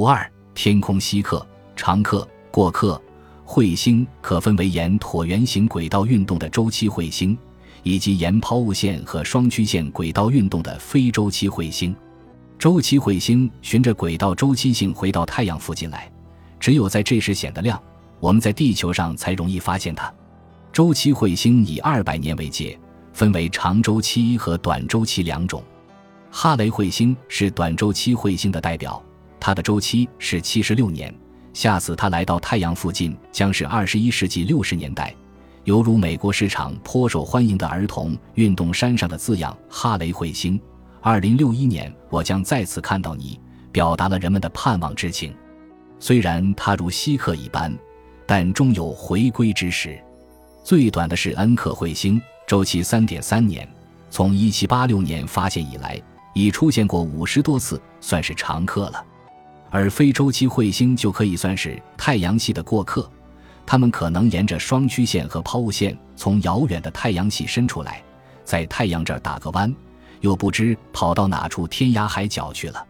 五二天空稀客、常客、过客。彗星可分为沿椭圆形轨道运动的周期彗星，以及沿抛物线和双曲线轨道运动的非周期彗星。周期彗星循着轨道周期性回到太阳附近来，只有在这时显得亮，我们在地球上才容易发现它。周期彗星以二百年为界，分为长周期和短周期两种。哈雷彗星是短周期彗星的代表，它的周期是七十六年。下次它来到太阳附近，将是二十一世纪六十年代，犹如美国市场颇受欢迎的儿童运动衫上的字样“哈雷彗星”。二零六一年，我将再次看到你，表达了人们的盼望之情。虽然它如稀客一般，但终有回归之时。最短的是恩克彗星，周期三点三年，从一七八六年发现以来，已出现过五十多次，算是常客了。而非周期彗星就可以算是太阳系的过客，它们可能沿着双曲线和抛物线从遥远的太阳系伸出来，在太阳这儿打个弯，又不知跑到哪处天涯海角去了。